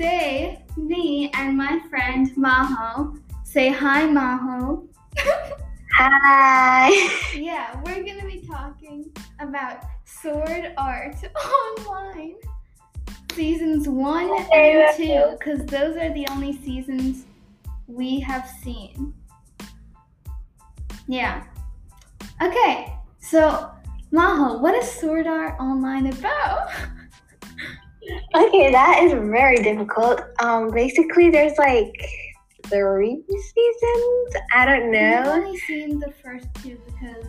today, me and my friend Maho say hi, Maho. Hi. yeah, we're gonna be talking about Sword Art Online seasons one and two, because those are the only seasons we have seen. Yeah. Okay, so Maho, what is Sword Art Online about? Okay, that is very difficult. Um, basically, there's like three seasons. I don't know. I've only seen the first two because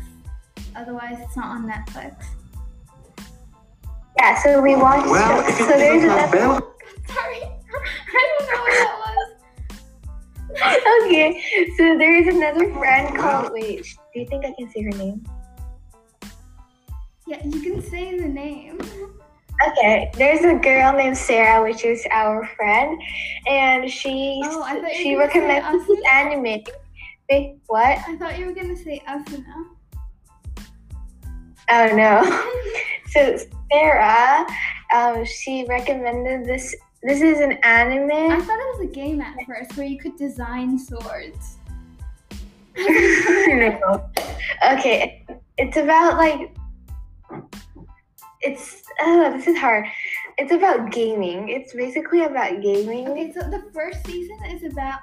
otherwise it's not on Netflix. Yeah, so we watched. Well, if so there's isn't La another. Belle, Sorry, I don't know what that was. okay, so there is another friend called. Wait, do you think I can say her name? Yeah, you can say the name. Okay, there's a girl named Sarah, which is our friend, and she Oh, I thought you she recommended this anime. Wait, what? I thought you were gonna say Asuna. Oh no. so Sarah, um, she recommended this. This is an anime. I thought it was a game at first where you could design swords. No. okay, it's about like. It's oh, this is hard. It's about gaming. It's basically about gaming. Okay, so the first season is about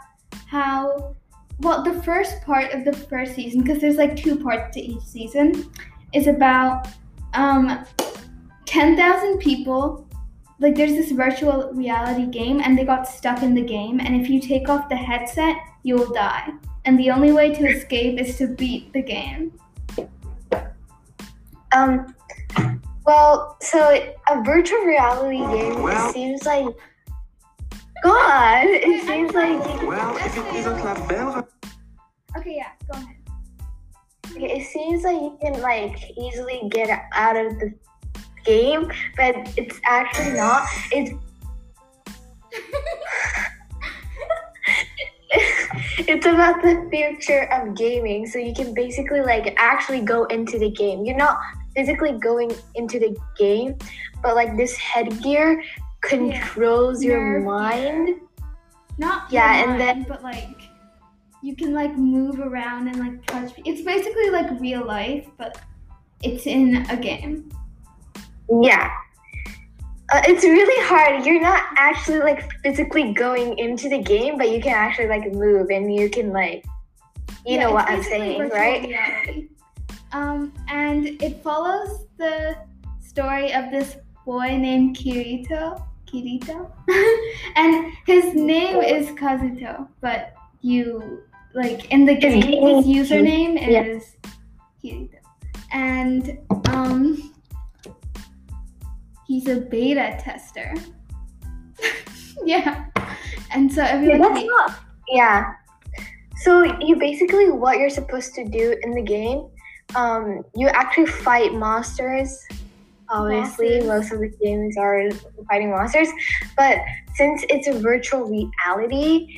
how, well, the first part of the first season, because there's like two parts to each season, is about um, 10,000 people. Like, there's this virtual reality game, and they got stuck in the game. And if you take off the headset, you will die. And the only way to escape is to beat the game. Um, well, so a virtual reality game. Well- it seems like. God, it Wait, seems I'm like. well, if it isn't La Belle, Okay, yeah, go ahead. Okay, it seems like you can like easily get out of the game, but it's actually not. It's it's about the future of gaming, so you can basically like actually go into the game. You're not physically going into the game, but like this headgear controls your Nerve mind. Not Yeah, your and then- but like you can like move around and like touch. It's basically like real life, but it's in a game. Yeah. Uh, it's really hard. You're not actually like physically going into the game, but you can actually like move and you can like, you Yeah, know what I'm saying, right? reality. Um, and it follows the story of this boy named Kirito. Kirito, and his name is Kazuto, but you like in the game, his username is Kirito, and um, he's a beta tester. yeah, and so Yeah, that's not. Yeah. So you basically what you're supposed to do in the game, um, you actually fight monsters. Obviously, Bosses. most of the games are fighting monsters, but since it's a virtual reality,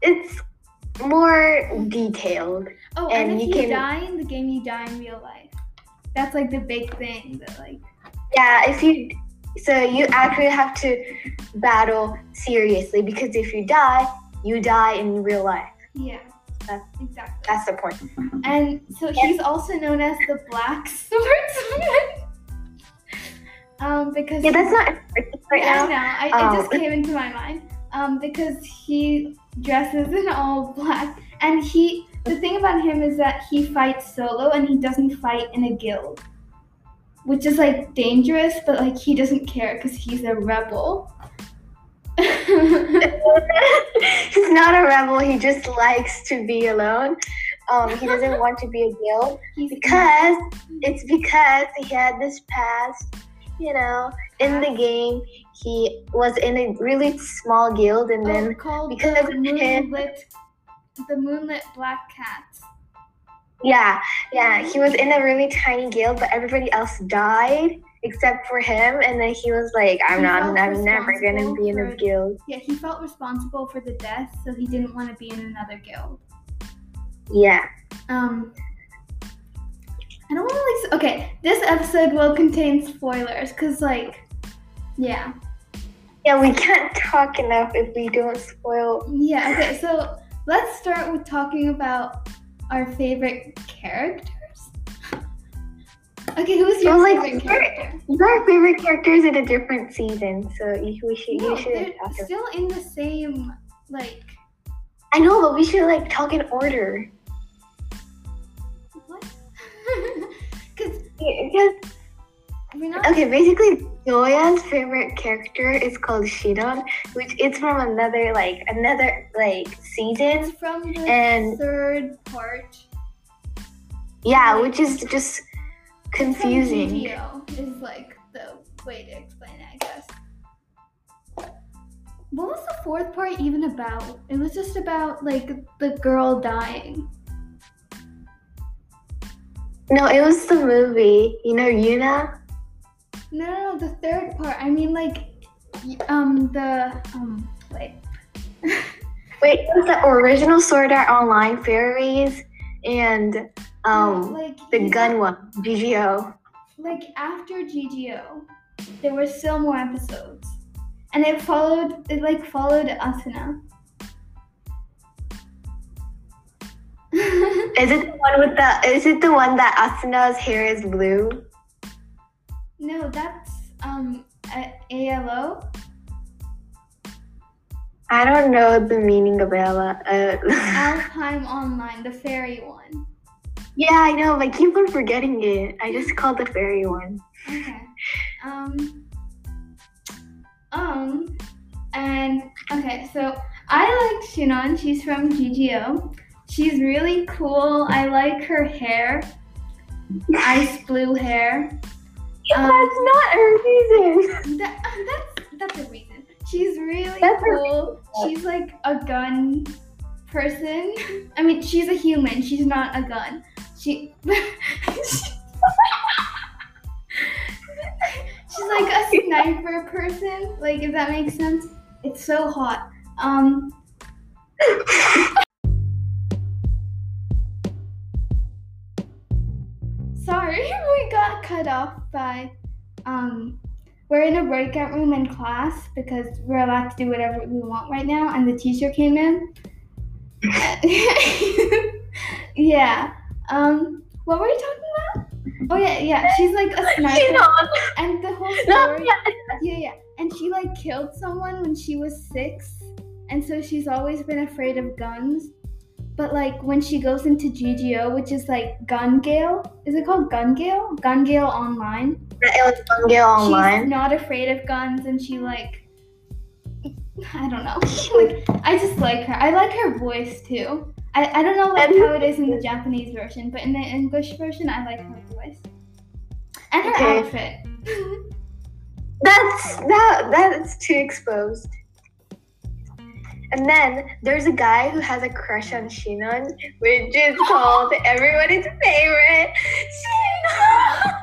it's more detailed. Oh, and, And if you you can- die in the game, you die in real life. That's like the big thing that like Yeah, if you so you actually have to battle seriously because if you die, you die in real life. yeah. That's- exactly. That's the point. And so he's also known as the Black Swordsman. um, because Yeah, that's not right yeah, I now. know. I, Um, it just came into my mind. Um, because he dresses in all black, and he. The thing about him is that he fights solo, and he doesn't fight in a guild, which is like dangerous. But like he doesn't care because he's a rebel. He's not a rebel. He just likes to be alone. Um, he doesn't want to be a guild because it's because he had this past. You know, in the game, he was in a really small guild, and Oh, then called because the of him- the moonlit black cats. yeah, yeah, he was in a really tiny guild, but everybody else died except for him, and then he was like, "I'm He not. I'm never gonna be in a guild." Yeah, he felt responsible for the death, so he didn't want to be in another guild. Yeah. Um, I don't want to like. Okay, this episode will contain spoilers, cause like, yeah, Yeah, we can't talk enough if we don't spoil. Yeah, okay, so let's start with talking about our favorite characters. Okay, who's your like, favorite character? Our favorite characters in a different season, so you, we should No, you should. About. still in the same like I know, but we should like talk in order. what? Because not. okay, basically, Zoya's favorite character is called Shinon, which is from another like another like season. It's from the And- third part. Yeah, which is just confusing. GGO is like the way to explain it, I guess. What was the fourth part even about? It was just about like the girl dying. No, it was the movie. You know, Yuna. No, no, no, the third part. I mean, like, um, the um, wait. Wait, it was the original Sword Art Online fairies and um like the gun one, GGO. Like after GGO, there were still more episodes, and it followed. It like followed Asuna. Is it the one with the? Is it the one that Asuna's hair is blue? no, that's um ALO. I don't know the meaning of Ella. Uh, Alfheim Online, the fairy one. Yeah, I know, but I keep on forgetting it. I just called the fairy one. Okay. Um. Um. And okay, so I like Shinon. She's from GGO. She's really cool. I like her hair, ice blue hair. Um, That's not a reason. That, that's that's a reason. She's really That's cool. She's like a gun person. I mean, she's a human. She's not a gun. She. she's like a sniper person. Like, if that makes sense. It's so hot. Um. Sorry, we got cut off by um we're in a breakout room in class because we're allowed to do whatever we want right now and the teacher came in. yeah. Um what were you talking about? Oh yeah, yeah. She's like a sniper and the whole story yeah, yeah. And she like killed someone when she was six. And so she's always been afraid of guns. But like when she goes into GGO, which is like Gun Gale, is it called Gun Gale? Gun Gale Online. It was Bungale She's online. not afraid of guns and she like I don't know. like I just like her. I like her voice too. I, I don't know And- how it is in the Japanese version, but in the English version I like her voice. And her Okay. outfit. That's that that's too exposed. And then there's a guy who has a crush on Shinon, which is called everybody's favorite Shinon.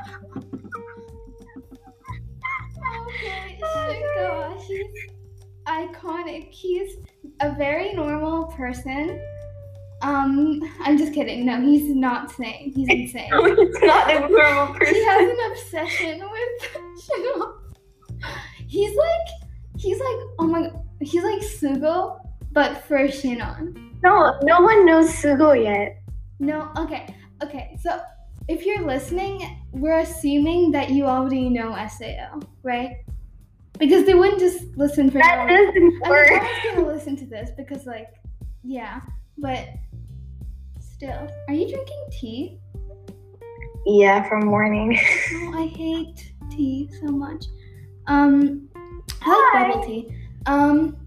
Oh okay, Shinkawa, he's iconic. He's a very normal person. Um, I'm just kidding. No, he's not sane. He's insane. No, he's not a normal person. he has an obsession with Shinon. He's like, he's like, oh my, he's like Sugo, but for Shinon. No, no one knows Sugo yet. No, okay, okay. So if you're listening, we're assuming that you already know Sao, right? Because they wouldn't just listen for That no doesn't I mean, no one's gonna listen to this because, like, yeah, but still, are you drinking tea? Yeah, from morning. Oh, I hate tea so much. Um, I Hi. like bubble tea. Um,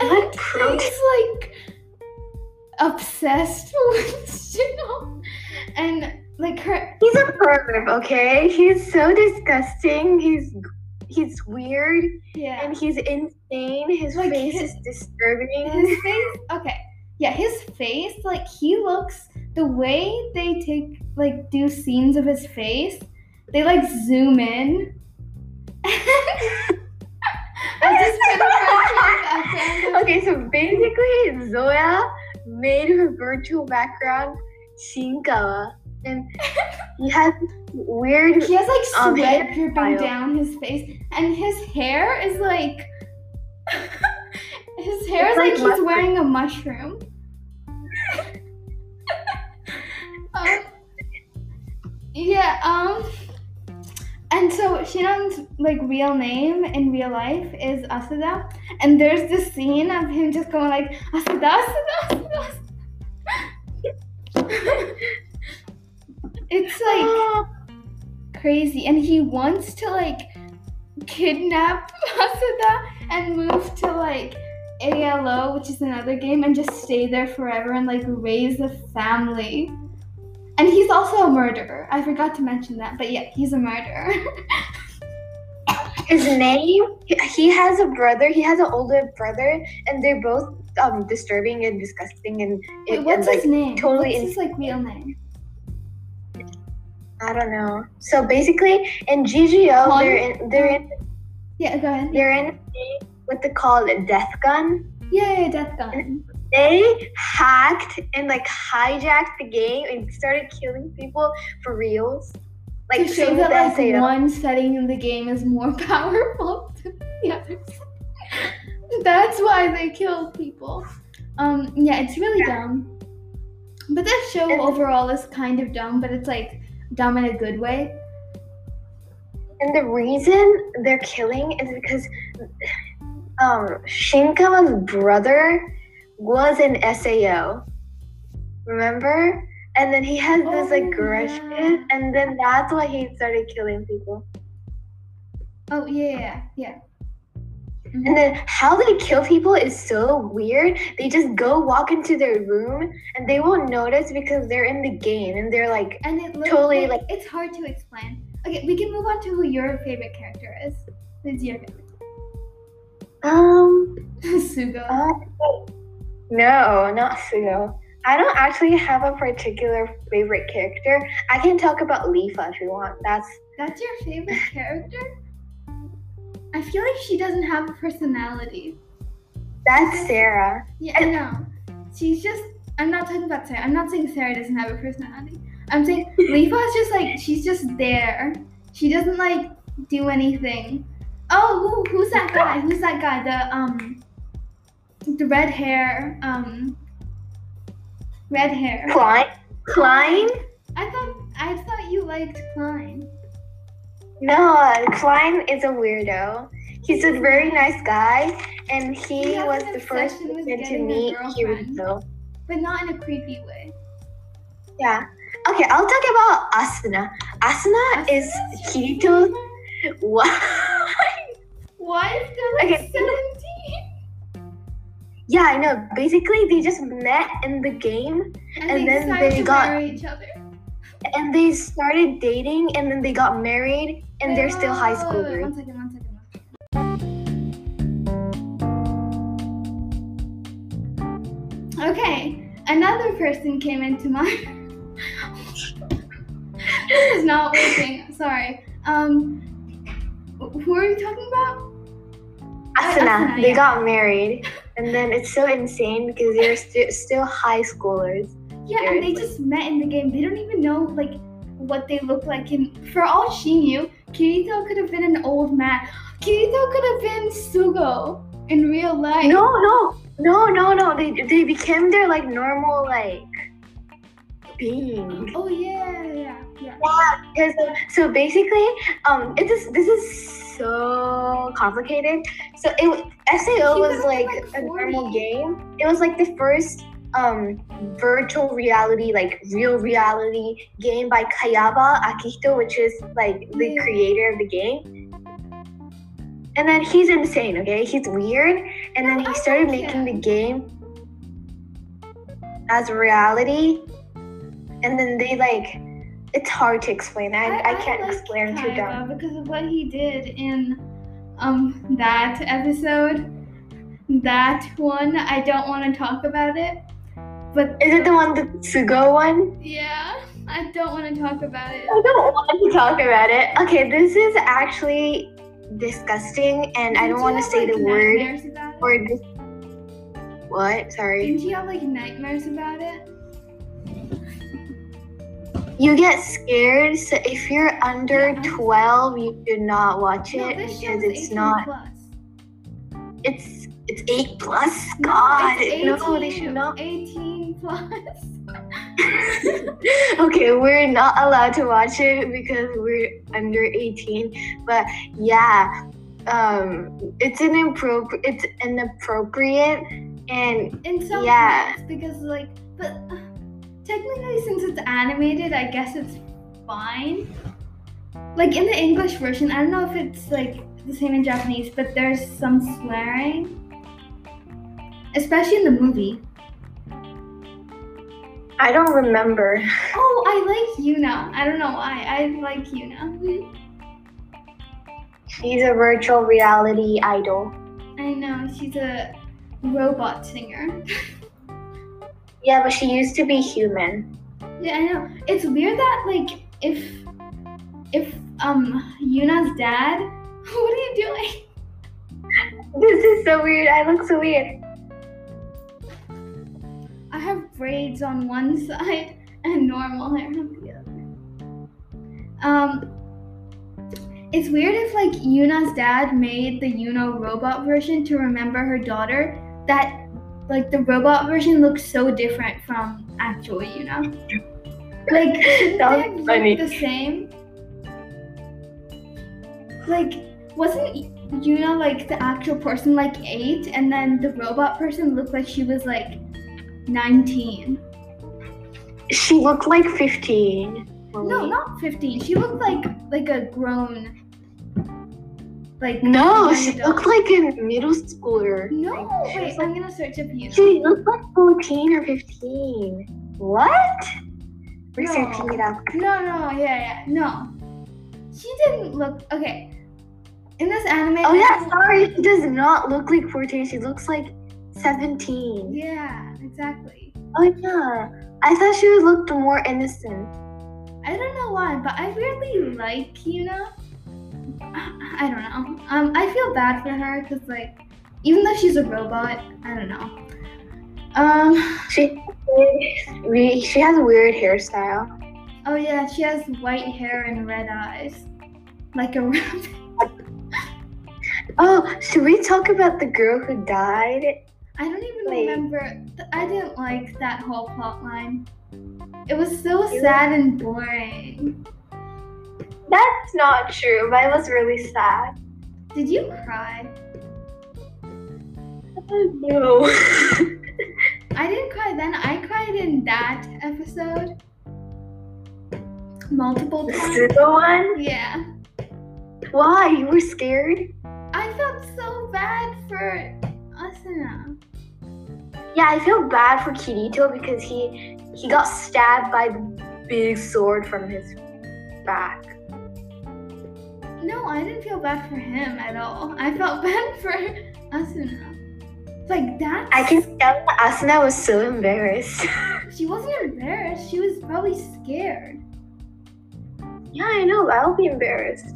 and he's like obsessed with Shinon, and like her. He's a perv, okay? He's so disgusting. He's he's weird Yeah. and he's insane. His Like, face his- is disturbing. his face okay yeah his face like he looks the way they take like do scenes of his face they like zoom in I just put a virtual background of- okay, so basically Zoya made her virtual background Shinkawa. And he has weird he has like Um, sweat dripping down his face and his hair is like His hair It's is like, like he's wearing a mushroom. yeah, um and so Shinon's like real name in real life is Asada. And there's this scene of him just going like Asada, Asada. Asada." it's like crazy. And he wants to like kidnap Asada and move to like ALO, which is another game, and just stay there forever and like raise a family. And he's also a murderer. I forgot to mention that, but yeah, he's a murderer. His name, he- has a brother, he has an older brother, and they're both um disturbing and disgusting and, Wait, and, what's like his name? totally What's his like real name? I don't know. So basically in GGO Con- they're in they're in Yeah, go ahead. they're in what they call a death gun. Yeah, yeah, Death Gun. They hacked and like hijacked the game and started killing people for reals. Like to show that like SAO. one setting in the game is more powerful than the others. That's why they kill people. Um, yeah, it's really dumb. But that show And- overall is kind of dumb, but it's like dumb in a good way. And the reason they're killing is because um, Shinkawa's brother was an SAO. Remember? And then he has this Oh, aggression, yeah. and then that's why he started killing people. Oh yeah, yeah, yeah. Mhm. And then how they kill people is so weird. They just go walk into their room, and they won't notice because they're in the game, and they're like, And it looks Totally, like, like- it's hard to explain. Okay, we can move on to who your favorite character is. Who's your favorite? um, Sugo. Uh, no, not Sugo. I don't actually have a particular favorite character. I can talk about Leafa if you want. That's That's your favorite character? I feel like she doesn't have a personality. that's Sarah. Yeah, I know. She's just. I'm not talking about Sarah. I'm not saying Sarah doesn't have a personality. I'm saying Leafa is just like she's just there. She doesn't like do anything. Oh, who, who's that guy? Who's that guy? The um, the red hair. Um, red hair. Klein. Klein? I thought I thought you liked Klein. No, Klein is a weirdo. He's a very nice guy, and he, He was the first person to meet. Kirito. but not in a creepy way. Yeah. Okay, I'll talk about Asuna. Asuna is Kirito's. What? Why is there like Okay. 17? Yeah, I know. Basically, they just met in the game, And, And they then they got- each other. and they started dating, and then they got married, and they're still high Wait, wait, wait, schoolers. One second, one second. one second. Okay, another person came into my. this is not working. Sorry. Um, who are you talking about? Asuna, Asuna, they yeah. got married, and then it's so insane because they're sti- still high schoolers. Yeah, and they just met in the game. They don't even know like what they look like. And for all she knew, Kirito could have been an old man. Kirito could have been Sugo in real life. No, no, no, no, no. They they became their like normal like being. Oh yeah, yeah, yeah. Yeah, because uh, so basically, um, it is this is so complicated. So it SAO was like a normal game. It was like the first um virtual reality, like real reality game by Kayaba Akihito, which is like the Yeah. creator of the game. And then he's insane, okay? He's weird. And then he started making the game as reality. And then they like it's hard to explain. I, I, can't like explain too. Kayaba because of what he did in um that episode. That one, I don't want to talk about it. But Is it the one the Sugo one? yeah, I don't want to talk about it. I don't want to talk about it. Okay, this is actually disgusting and I Didn't don't want to say like, the word about it? or this what? Sorry. Didn't you have like nightmares about it? You get scared, so if you're under Yeah. 12, you should not watch No, it because it's not plus. it's it's eight plus. God, it's no, they should not. 18 plus. okay, we're not allowed to watch it because we're under 18. But yeah, um, it's inappropriate. It's inappropriate, and In some Yeah. because like, but uh, technically, since it's animated, I guess it's fine. Like in the English version, I don't know if it's like the same in Japanese, but there's some swearing, especially in the movie. I don't remember. Oh, I like Yuna. I don't know why. I like Yuna. She's a virtual reality idol. I know she's a robot singer. Yeah, but she used to be human. Yeah, I know. It's weird that like if if um Yuna's dad, what are you doing? This is so weird. I look so weird. I have braids on one side and normal hair on the other. Um, it's weird if like Yuna's dad made the Yuna robot version to remember her daughter. That like the robot version looks so different from actual Yuna. Like That was funny. the same? Like wasn't Yuna like the actual person like eight, and then the robot person looked like she was like 19. She looked like 15. No, not 15. She looked like like a grown like No, she looked like a middle schooler. No, Like, wait, I'm gonna search up you. She looked like 14 or 15. What? We're No. searching it up. No, no, yeah, yeah, no. She didn't look okay. In this anime. Oh yeah, sorry. She does not look like 14. She looks like 17. Yeah, exactly. Oh yeah. I thought she looked more innocent. I don't know why, but I really like Yuna. I don't know. Um, I feel bad for her because like, even though she's a robot, I don't know. Um. She we- she has a weird hairstyle. Oh yeah, she has white hair and red eyes, like a rabbit. Oh, should we talk about the girl who died? I don't even Wait. remember. I didn't like that whole plot line. It was so sad and boring. That's not true, but it was really sad. Did you cry? Uh, no. I didn't cry then. I cried in that episode multiple times. the. Sugo one? Yeah. Why? You were scared? I felt so bad for Asuna. Yeah, I feel bad for Kirito because he he got stabbed by the big sword from his back. No, I didn't feel bad for him at all. I felt bad for Asuna. Like that. I can tell Asuna was so embarrassed. She wasn't embarrassed. She was probably scared. yeah, I know. I'll be embarrassed.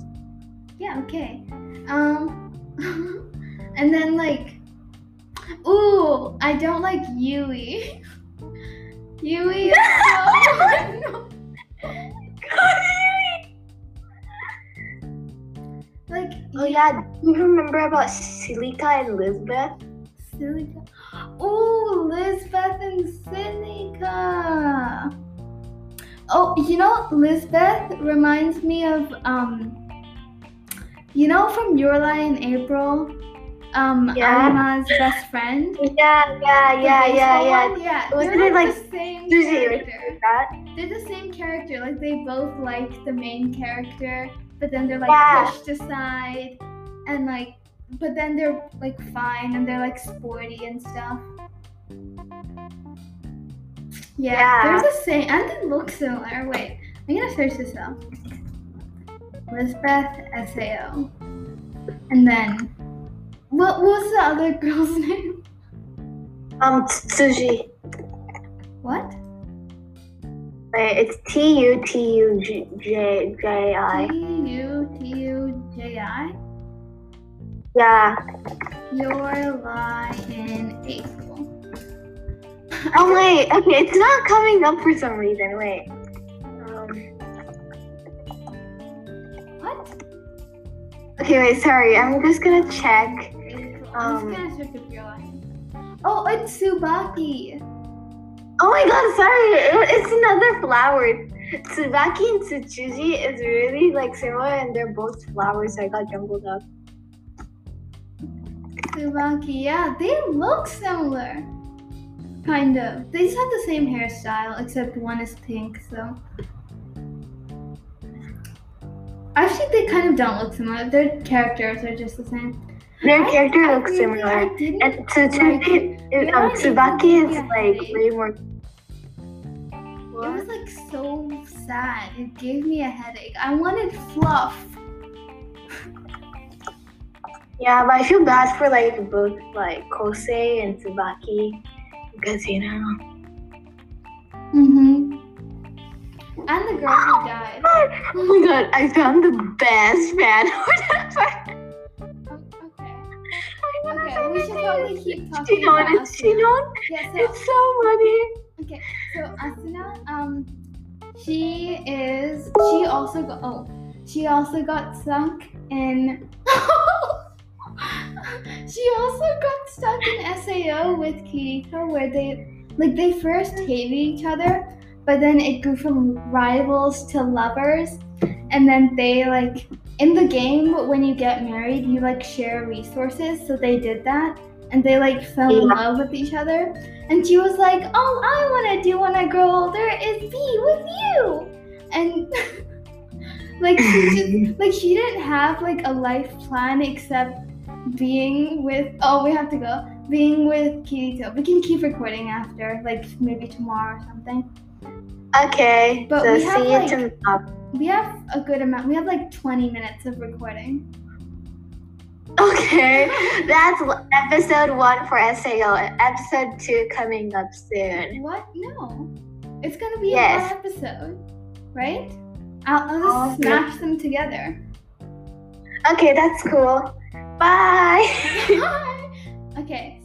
Yeah, okay. Um and then like ooh, I don't like Yui. Yui is so oh yeah, do you remember about Silica and Lisbeth? Silica. Oh, Lisbeth and Silica. Oh, you know, Lisbeth reminds me of um you know from Your Lie in April, um Yeah. Best friend? Yeah, yeah, yeah, yeah, yeah. one? Yeah, Wasn't they're it like, like the same right? character. They're the same character. Like they both like the main character, but then they're like Yeah. pushed aside, and like, but then they're like fine and they're like sporty and stuff. Yeah, Yeah. they're the same, and they look similar. Wait, I'm gonna search this up. Lisbeth Sao, and then what was the other girl's name? Um, Tsuji. What? Wait, it's T U T U J J I. T U T U J I? Yeah. Your lie in April. Oh wait, okay, it's not coming up for some reason. Wait. Um, What? okay, wait, sorry. I'm just gonna check. I'm Um, just gonna search up your line. Oh, it's Tsubaki. Oh my god, sorry. It's another flower. Tsubaki and Tsutsuji is really like similar and they're both flowers, so I got jumbled up. Tsubaki, yeah, they look similar. Kind of. They just have the same hairstyle, except one is pink, so. Actually, they kind of don't look similar. Their characters are just the same. Their character I looks similar. And like Tsutsuji, it. is, um, Tsubaki is like way more. It was like so sad. It gave me a headache. I wanted fluff. Yeah, but I feel bad for like both like Kosei and Tsubaki because you know. Mm-hmm. And the girl who died. Oh my god, I found the best fan. Okay, we should probably keep talking about it's Shinon. Yeah, so It's so funny. Okay, so Asuna, um, she is. She also got. Oh, she also got stuck in. she also got stuck in Sao with Kirito, where they like they first hated each other, but then it grew from rivals to lovers, and then they like in the game when you get married, you like share resources. So they did that, and they like fell in love with each other. And she was like, All I want to do when I grow older is be with you. And like she just like she didn't have like a life plan except being with oh we have to go being with Kirito. We can keep recording after like maybe tomorrow or something. Okay, But so we see have, you like- tomorrow. We have a good amount. We have like 20 minutes of recording. Okay, that's episode one for SAO. Episode two coming up soon. What? No. It's gonna be Yes. a episode, right? I'll, I'll just Okay. smash them together. Okay, that's cool. Bye. Bye. okay,